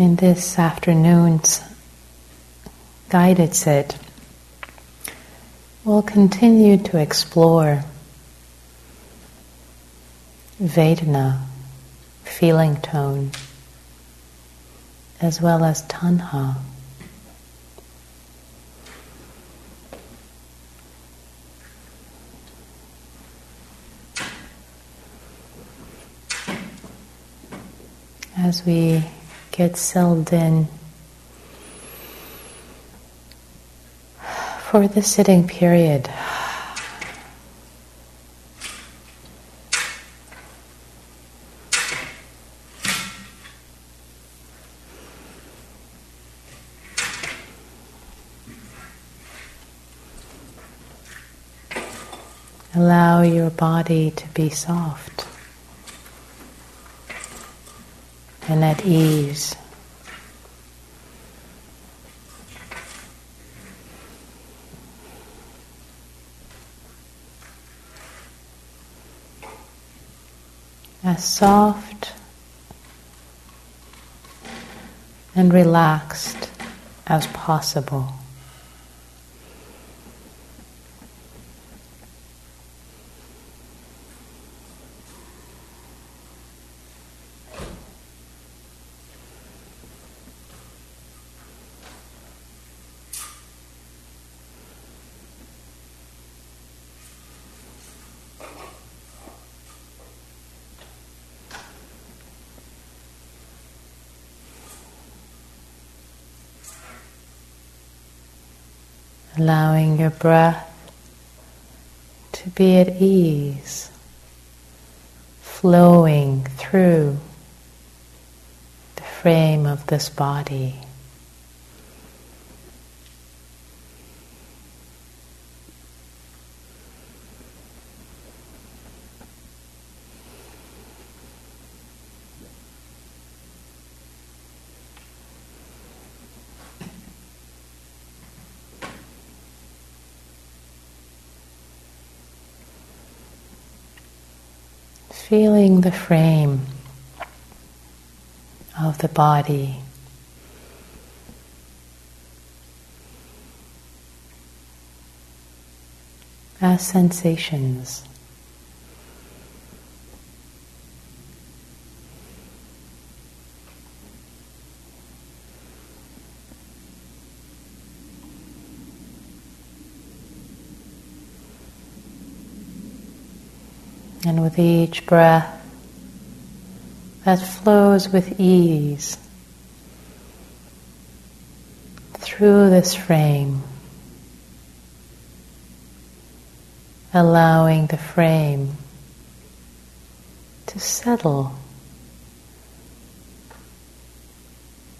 In this afternoon's guided sit, we'll continue to explore Vedana, feeling tone, as well as Tanha. As we get settled in for the sitting period. Allow your body to be soft and at ease. As soft and relaxed as possible. Allowing your breath to be at ease, flowing through the frame of this body. The frame of the body. As sensations. And with each breath that flows with ease through this frame, allowing the frame to settle,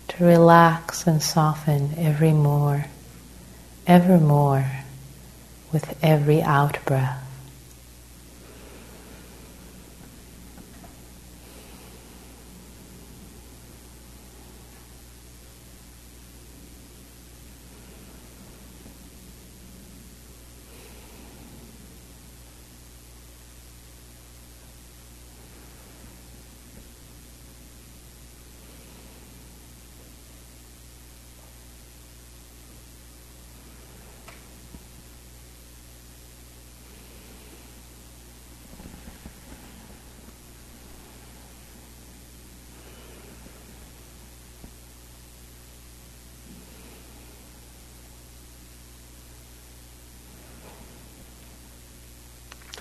to relax and soften every more, ever more with every out breath.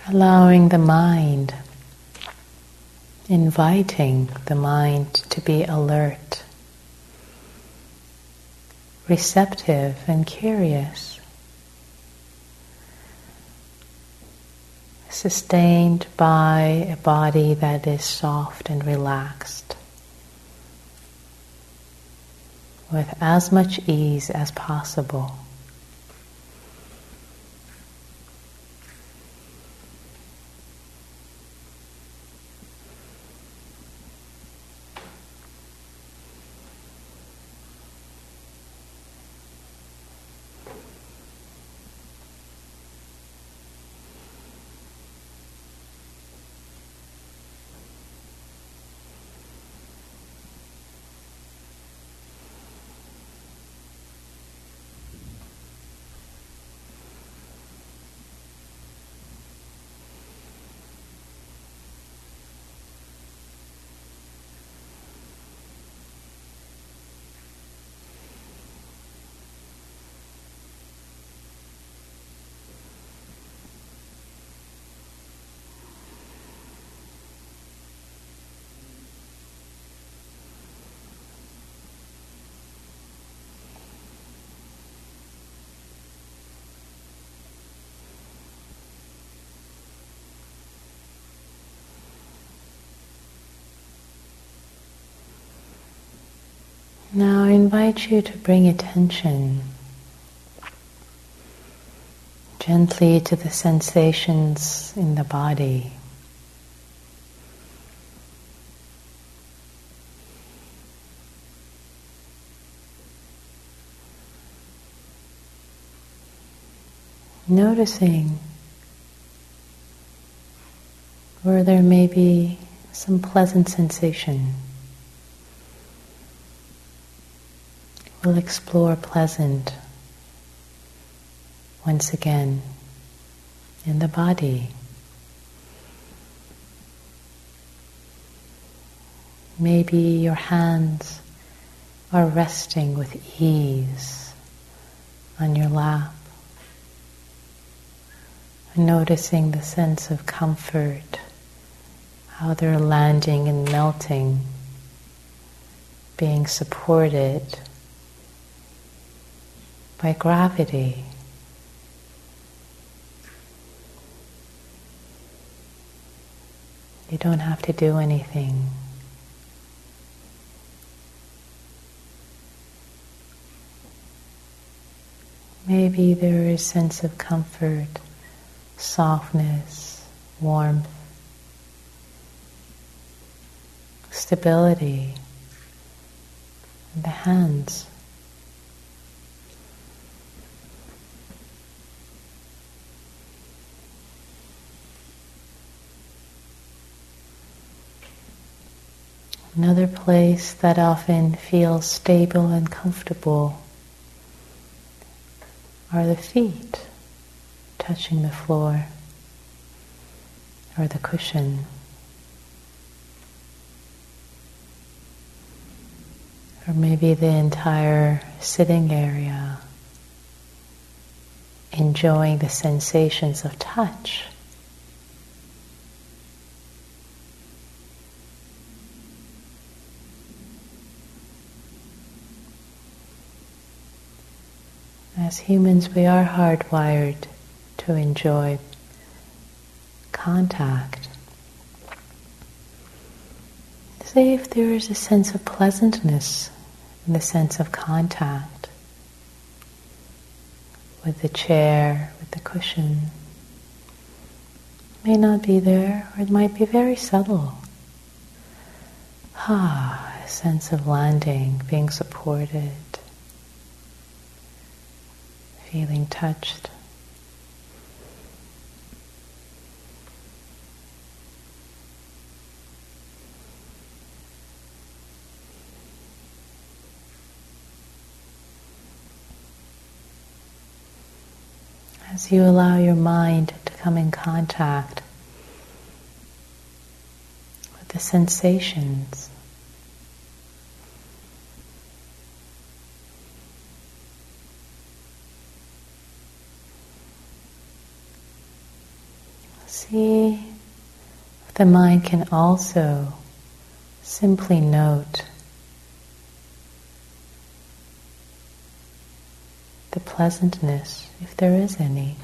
Allowing the mind, inviting the mind to be alert, receptive, and curious, sustained by a body that is soft and relaxed. With as much ease as possible. Now I invite you to bring attention gently to the sensations in the body. Noticing where there may be some pleasant sensation. We'll explore pleasant once again in the body. Maybe your hands are resting with ease on your lap, noticing the sense of comfort, how they're landing and melting, being supported by gravity. You don't have to do anything. Maybe there is a sense of comfort, softness, warmth, stability in the hands. Another place that often feels stable and comfortable are the feet touching the floor or the cushion. Or maybe the entire sitting area, enjoying the sensations of touch. As humans, we are hardwired to enjoy contact. See if there is a sense of pleasantness in the sense of contact with the chair, with the cushion. May not be there, or it might be very subtle. Ah, a sense of landing, being supported feeling touched. As you allow your mind to come in contact with the sensations See if the mind can also simply note the pleasantness, if there is any.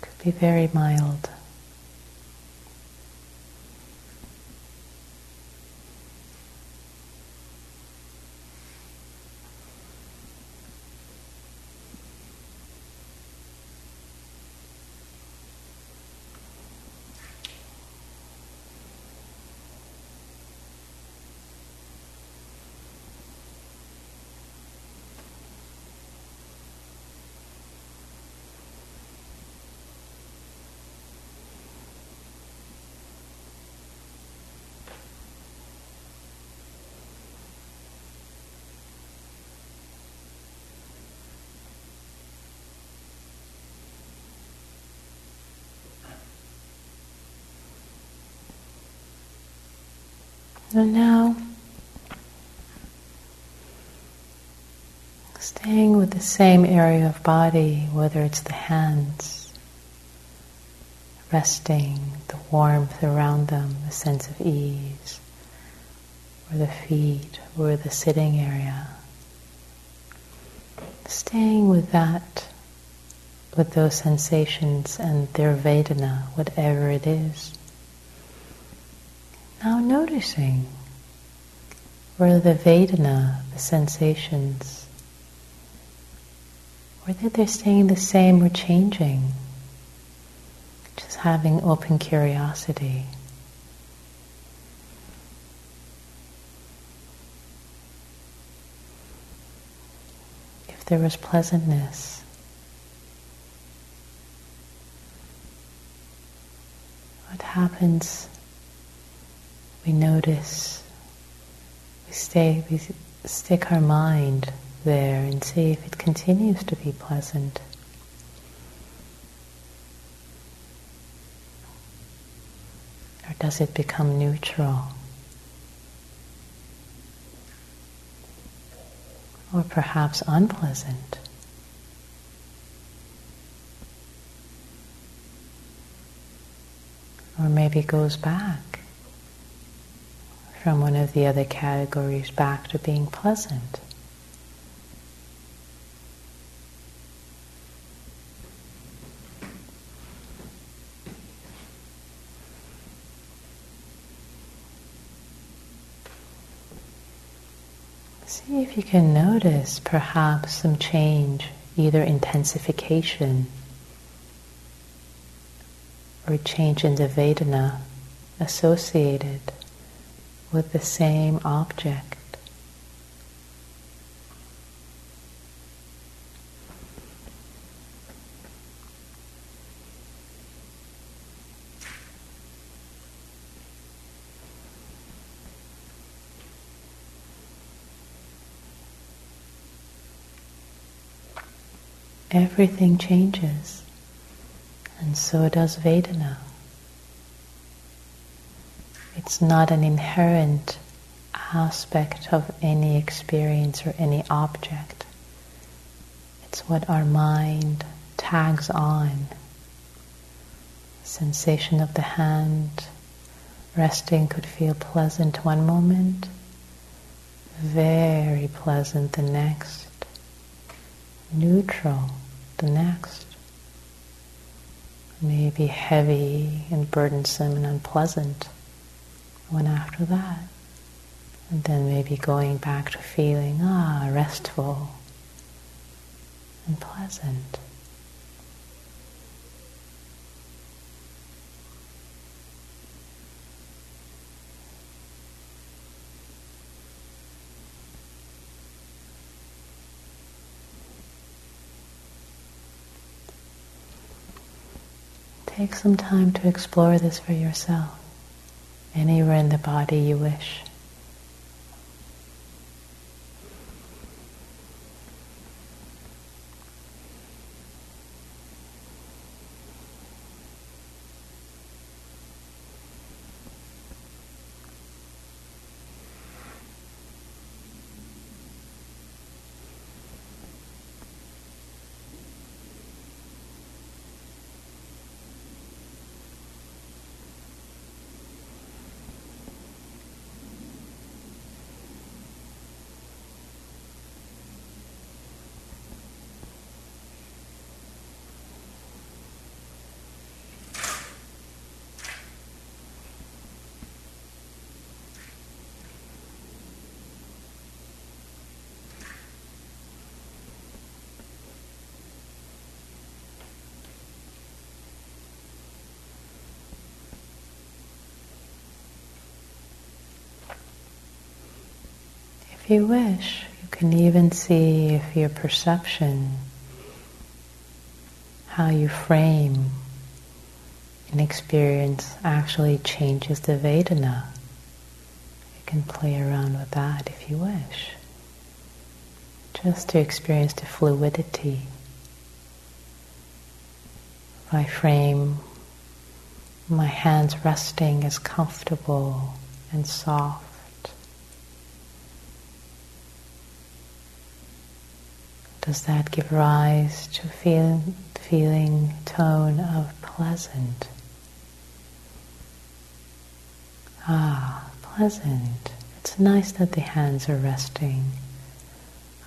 Could be very mild. And now, staying with the same area of body, whether it's the hands, resting, the warmth around them, the sense of ease, or the feet, or the sitting area. Staying with that, with those sensations and their Vedana, whatever it is. Noticing whether the Vedana, the sensations, whether they're staying the same or changing. Just having open curiosity. If there was pleasantness, what happens we notice, we stay, we stick our mind there and see if it continues to be pleasant. Or does it become neutral? Or perhaps unpleasant? Or maybe goes back from one of the other categories back to being pleasant. See if you can notice perhaps some change, either intensification or change in the Vedana associated with the same object. Everything changes, and so does Vedana. It's not an inherent aspect of any experience or any object. It's what our mind tags on. Sensation of the hand resting could feel pleasant one moment, very pleasant the next, neutral the next. Maybe heavy and burdensome and unpleasant one after that. And then maybe going back to feeling, ah, restful and pleasant. Take some time to explore this for yourself anywhere in the body you wish. If you wish, you can even see if your perception, how you frame an experience actually changes the Vedana. You can play around with that if you wish. Just to experience the fluidity. I frame my hands resting as comfortable and soft does that give rise to feel, feeling tone of pleasant? Ah, pleasant. It's nice that the hands are resting.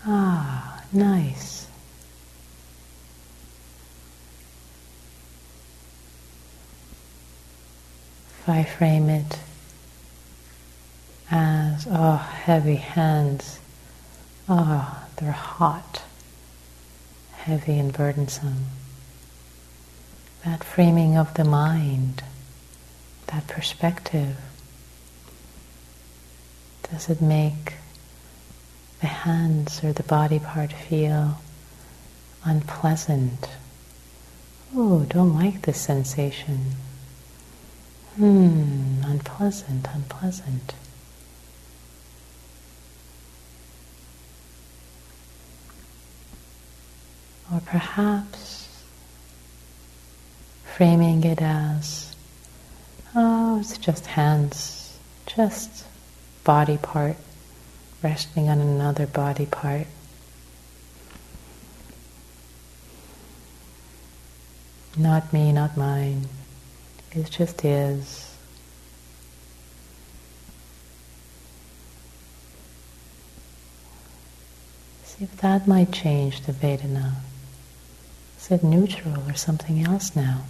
Ah, nice. If I frame it as, oh, heavy hands, oh, they're hot, heavy and burdensome. That framing of the mind, that perspective, does it make the hands or the body part feel unpleasant? Oh, don't like this sensation. Hmm, unpleasant, unpleasant. Or perhaps framing it as, oh, it's just hands, just body part resting on another body part. Not me, not mine. It just is. See if that might change the Vedana. Is it neutral or something else now?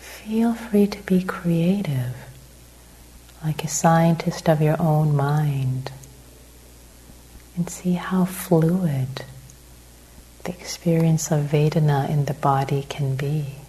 Feel free to be creative, like a scientist of your own mind, and see how fluid the experience of Vedana in the body can be.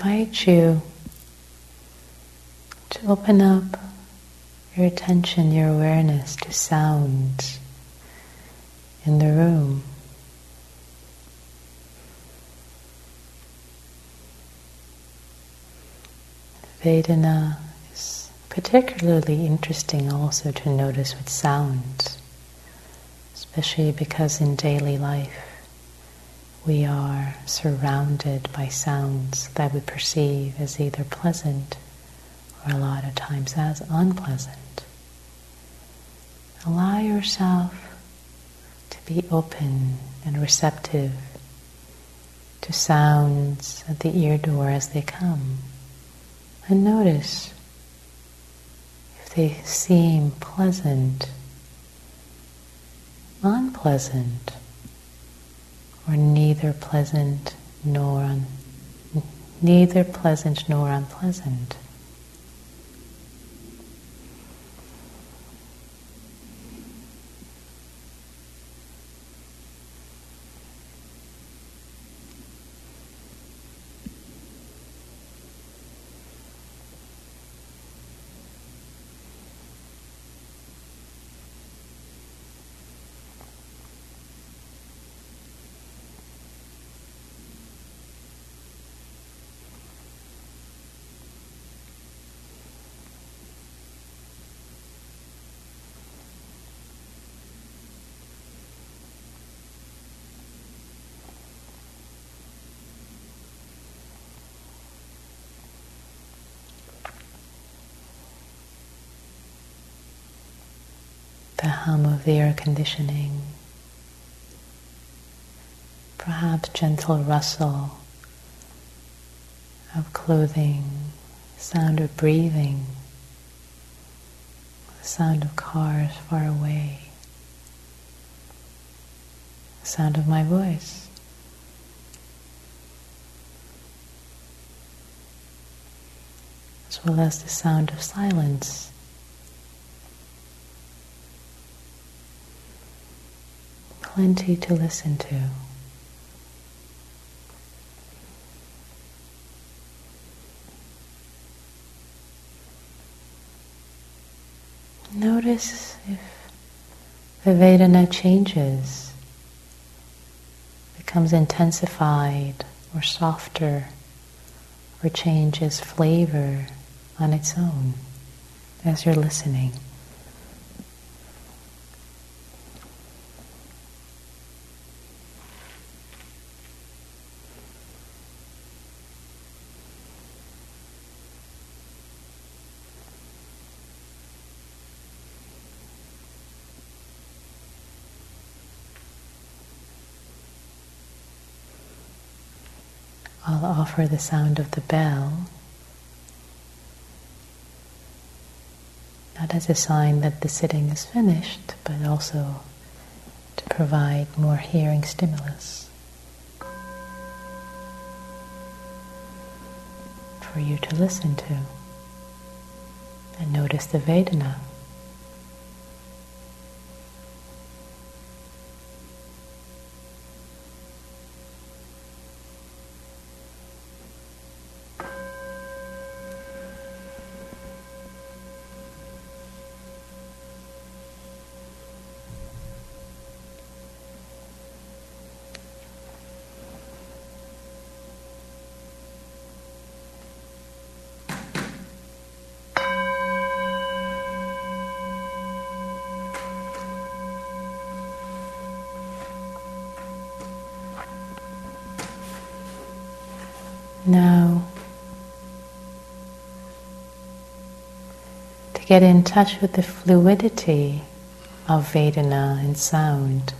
Invite you to open up your attention, your awareness to sounds in the room. Vedana is particularly interesting also to notice with sounds, especially because in daily life we are surrounded by sounds that we perceive as either pleasant or a lot of times as unpleasant. Allow yourself to be open and receptive to sounds at the ear door as they come. And notice if they seem pleasant, unpleasant, or neither pleasant nor un- neither pleasant nor unpleasant. The hum of the air conditioning, perhaps gentle rustle of clothing, sound of breathing, sound of cars far away, sound of my voice. As well as the sound of silence. Plenty to listen to. Notice if the Vedana changes, becomes intensified or softer, or changes flavor on its own as you're listening. I'll offer the sound of the bell, not as a sign that the sitting is finished, but also to provide more hearing stimulus for you to listen to and notice the Vedana. Now, to get in touch with the fluidity of Vedana and sound.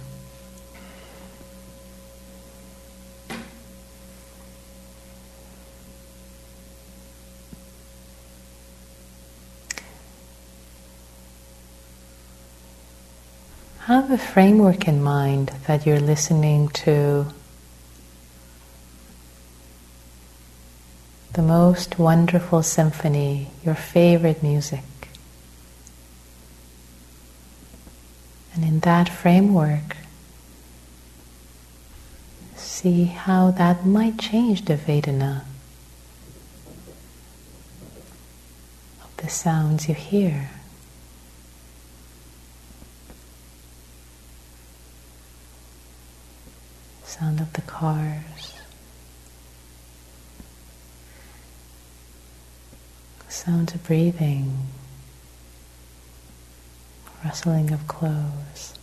Have a framework in mind that you're listening to the most wonderful symphony, your favorite music. And in that framework, see how that might change the Vedana of the sounds you hear. Sound of the cars. sound of breathing, rustling of clothes.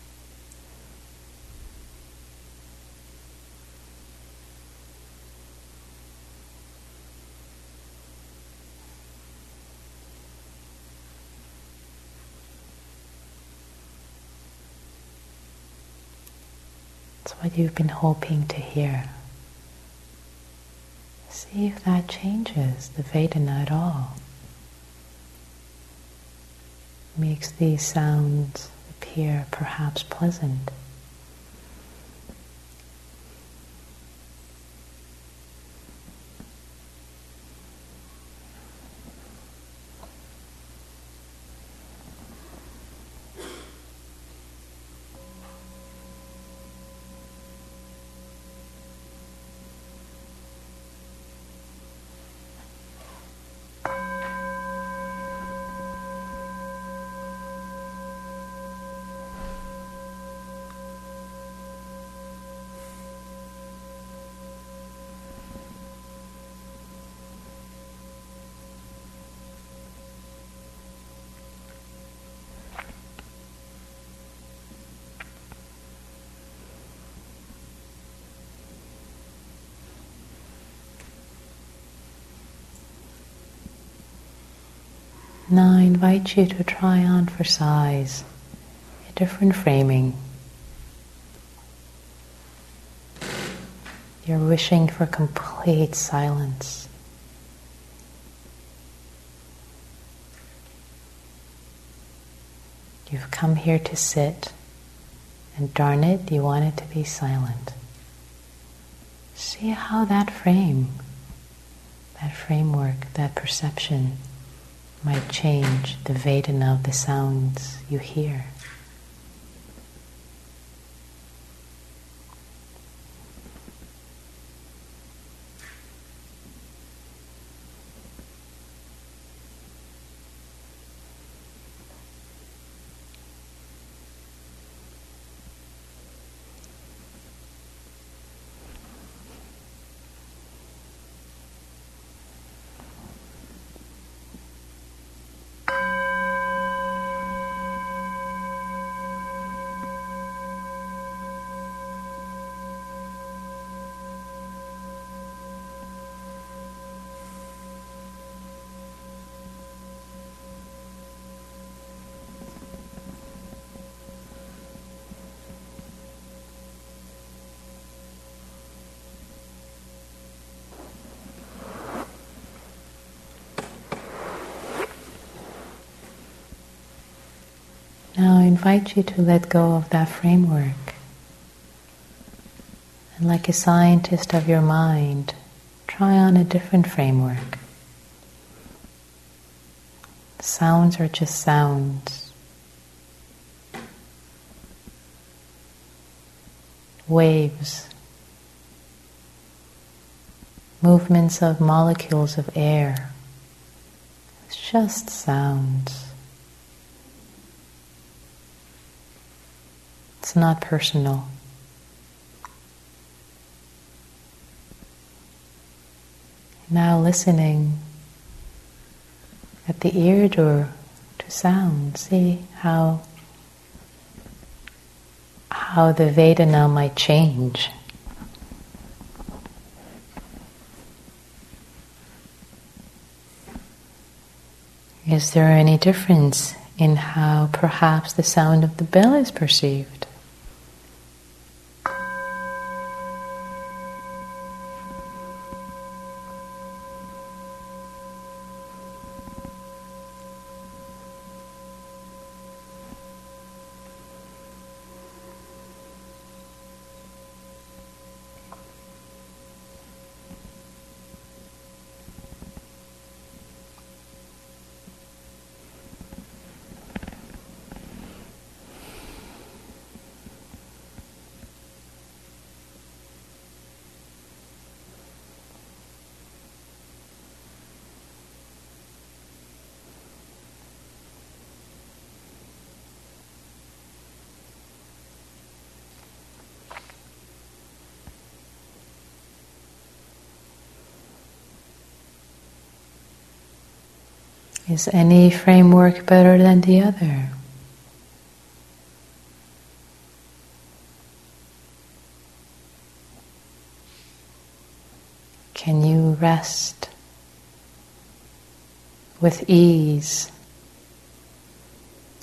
It's what you've been hoping to hear. See if that changes the Vedana at all. Makes these sounds appear perhaps pleasant. Invite you to try on for size a different framing. You're wishing for complete silence. You've come here to sit, and darn it, you want it to be silent. See how that frame, that framework, that perception might change the Vedana of the sounds you hear. Now I invite you to let go of that framework. And like a scientist of your mind, try on a different framework. Sounds are just sounds. Waves. Movements of molecules of air. It's just sounds. It's not personal. Now listening at the ear door to sound, see how how the Vedana might change. Is there any difference in how perhaps the sound of the bell is perceived? Is any framework better than the other? Can you rest with ease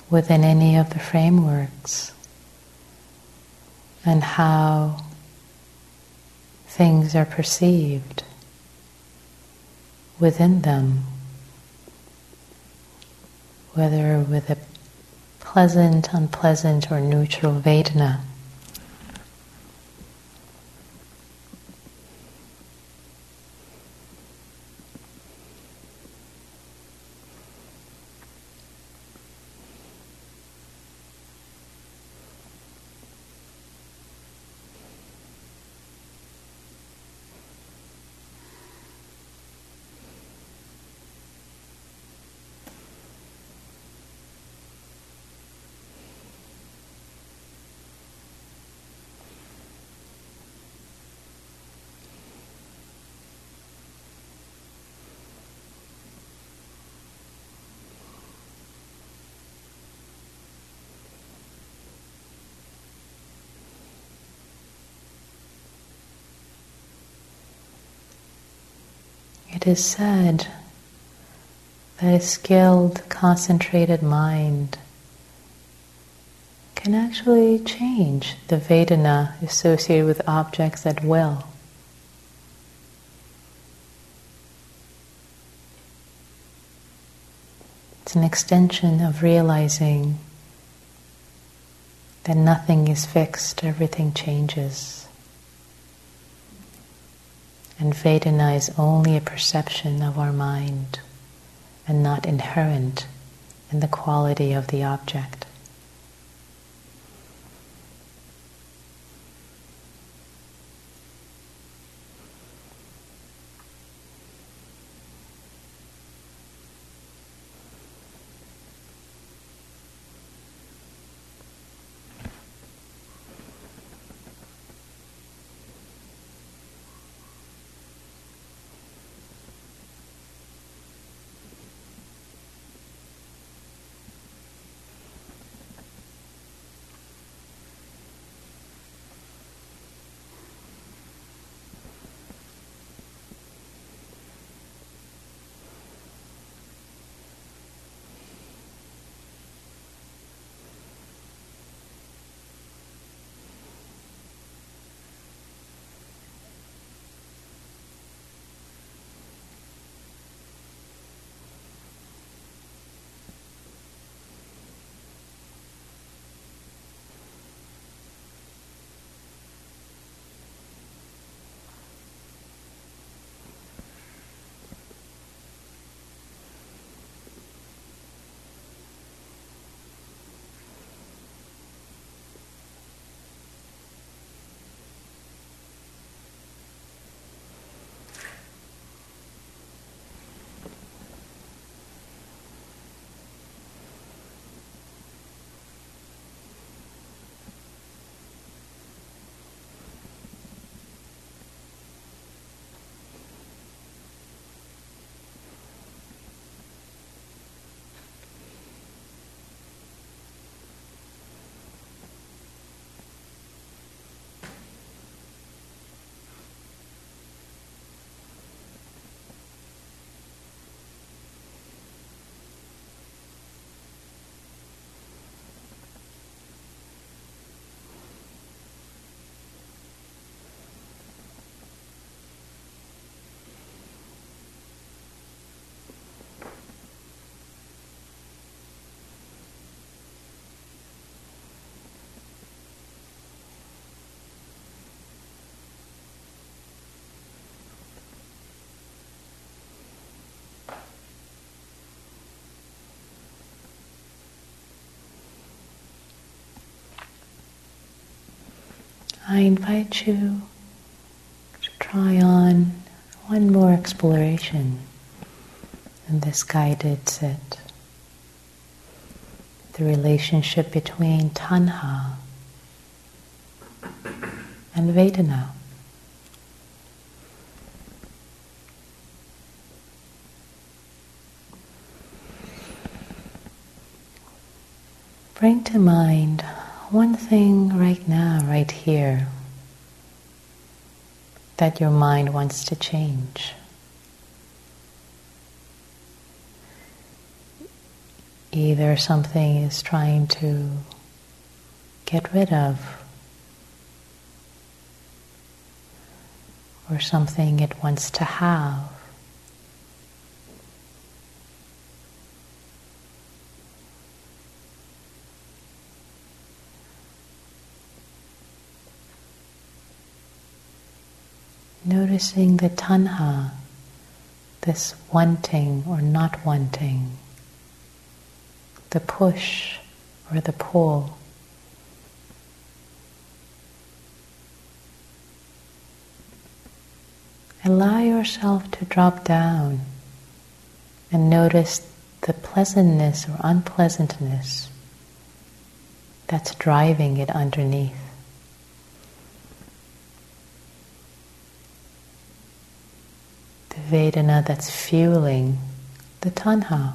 within any of the frameworks? and how things are perceived within them, whether with a pleasant, unpleasant, or neutral Vedana. It is said that a skilled, concentrated mind can actually change the Vedana associated with objects at will. It's an extension of realizing that nothing is fixed, everything changes. And Vedana is only a perception of our mind and not inherent in the quality of the object. I invite you to try on one more exploration in this guided sit. The relationship between tanha and Vedana. Bring to mind one thing right now, right here, that your mind wants to change. Either something is trying to get rid of, or something it wants to have. Noticing the tanha, this wanting or not wanting, the push or the pull. Allow yourself to drop down and notice the pleasantness or unpleasantness that's driving it underneath. Vedana that's fueling the tanha.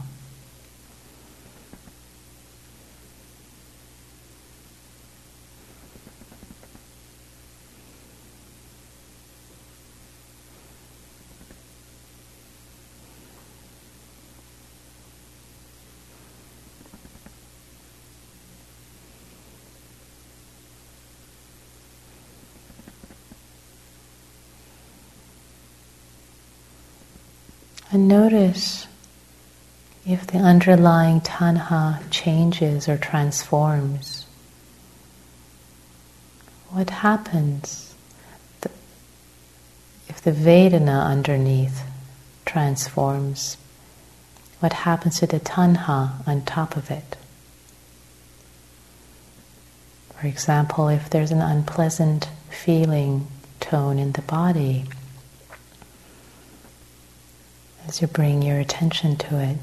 And notice if the underlying tanha changes or transforms. What happens if the Vedana underneath transforms? What happens to the tanha on top of it? For example, if there's an unpleasant feeling tone in the body, as you bring your attention to it.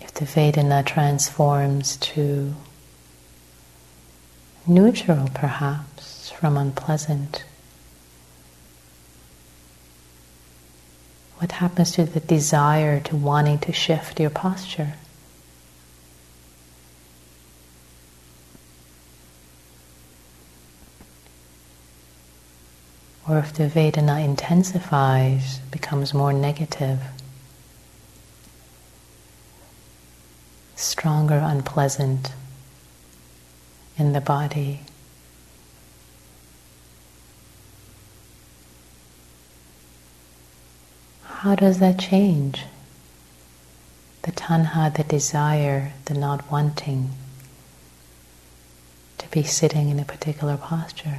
If the Vedana transforms to neutral, perhaps, from unpleasant, what happens to the desire to wanting to shift your posture? Or if the Vedana intensifies, becomes more negative, stronger, unpleasant in the body. How does that change? The tanha, the desire, the not wanting to be sitting in a particular posture.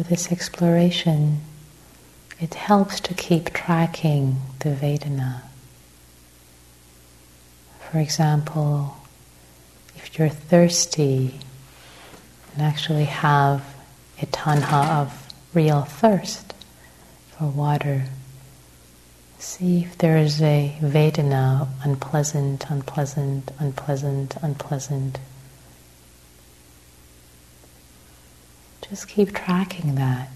For this exploration, it helps to keep tracking the Vedana. For example, if you're thirsty and actually have a tanha of real thirst for water, see if there is a Vedana, unpleasant, unpleasant, unpleasant, unpleasant Just keep tracking that.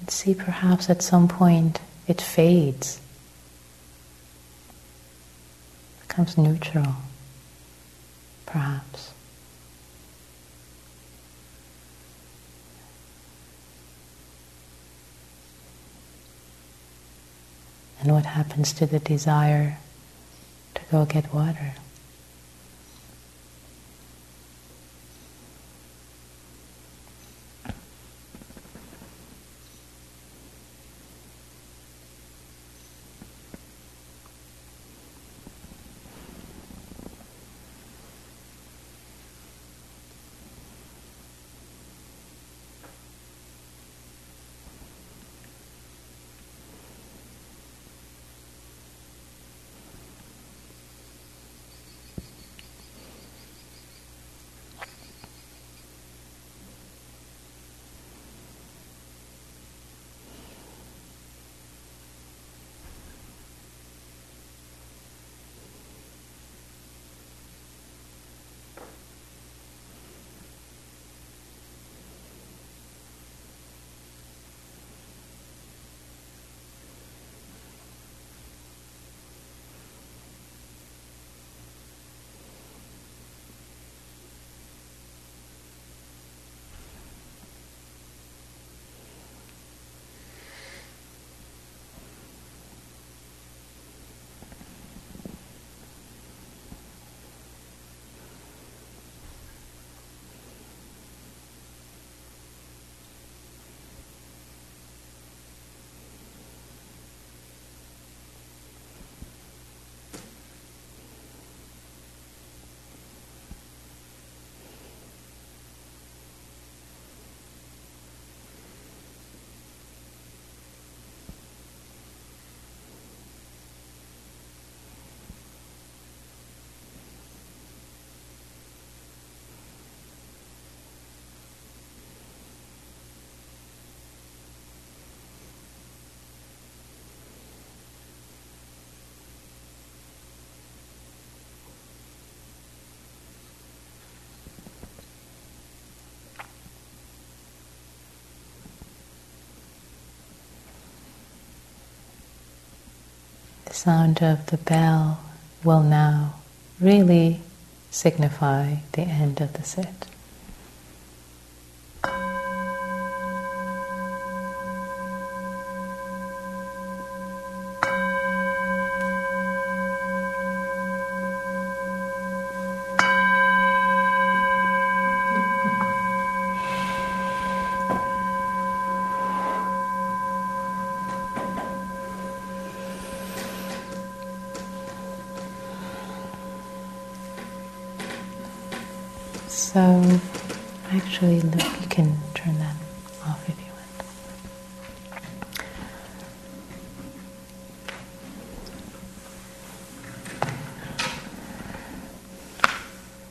And see perhaps at some point it fades, becomes neutral, perhaps. And what happens to the desire to go get water? The sound of the bell will now really signify the end of the sit. Look, you